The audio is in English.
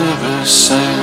Never sang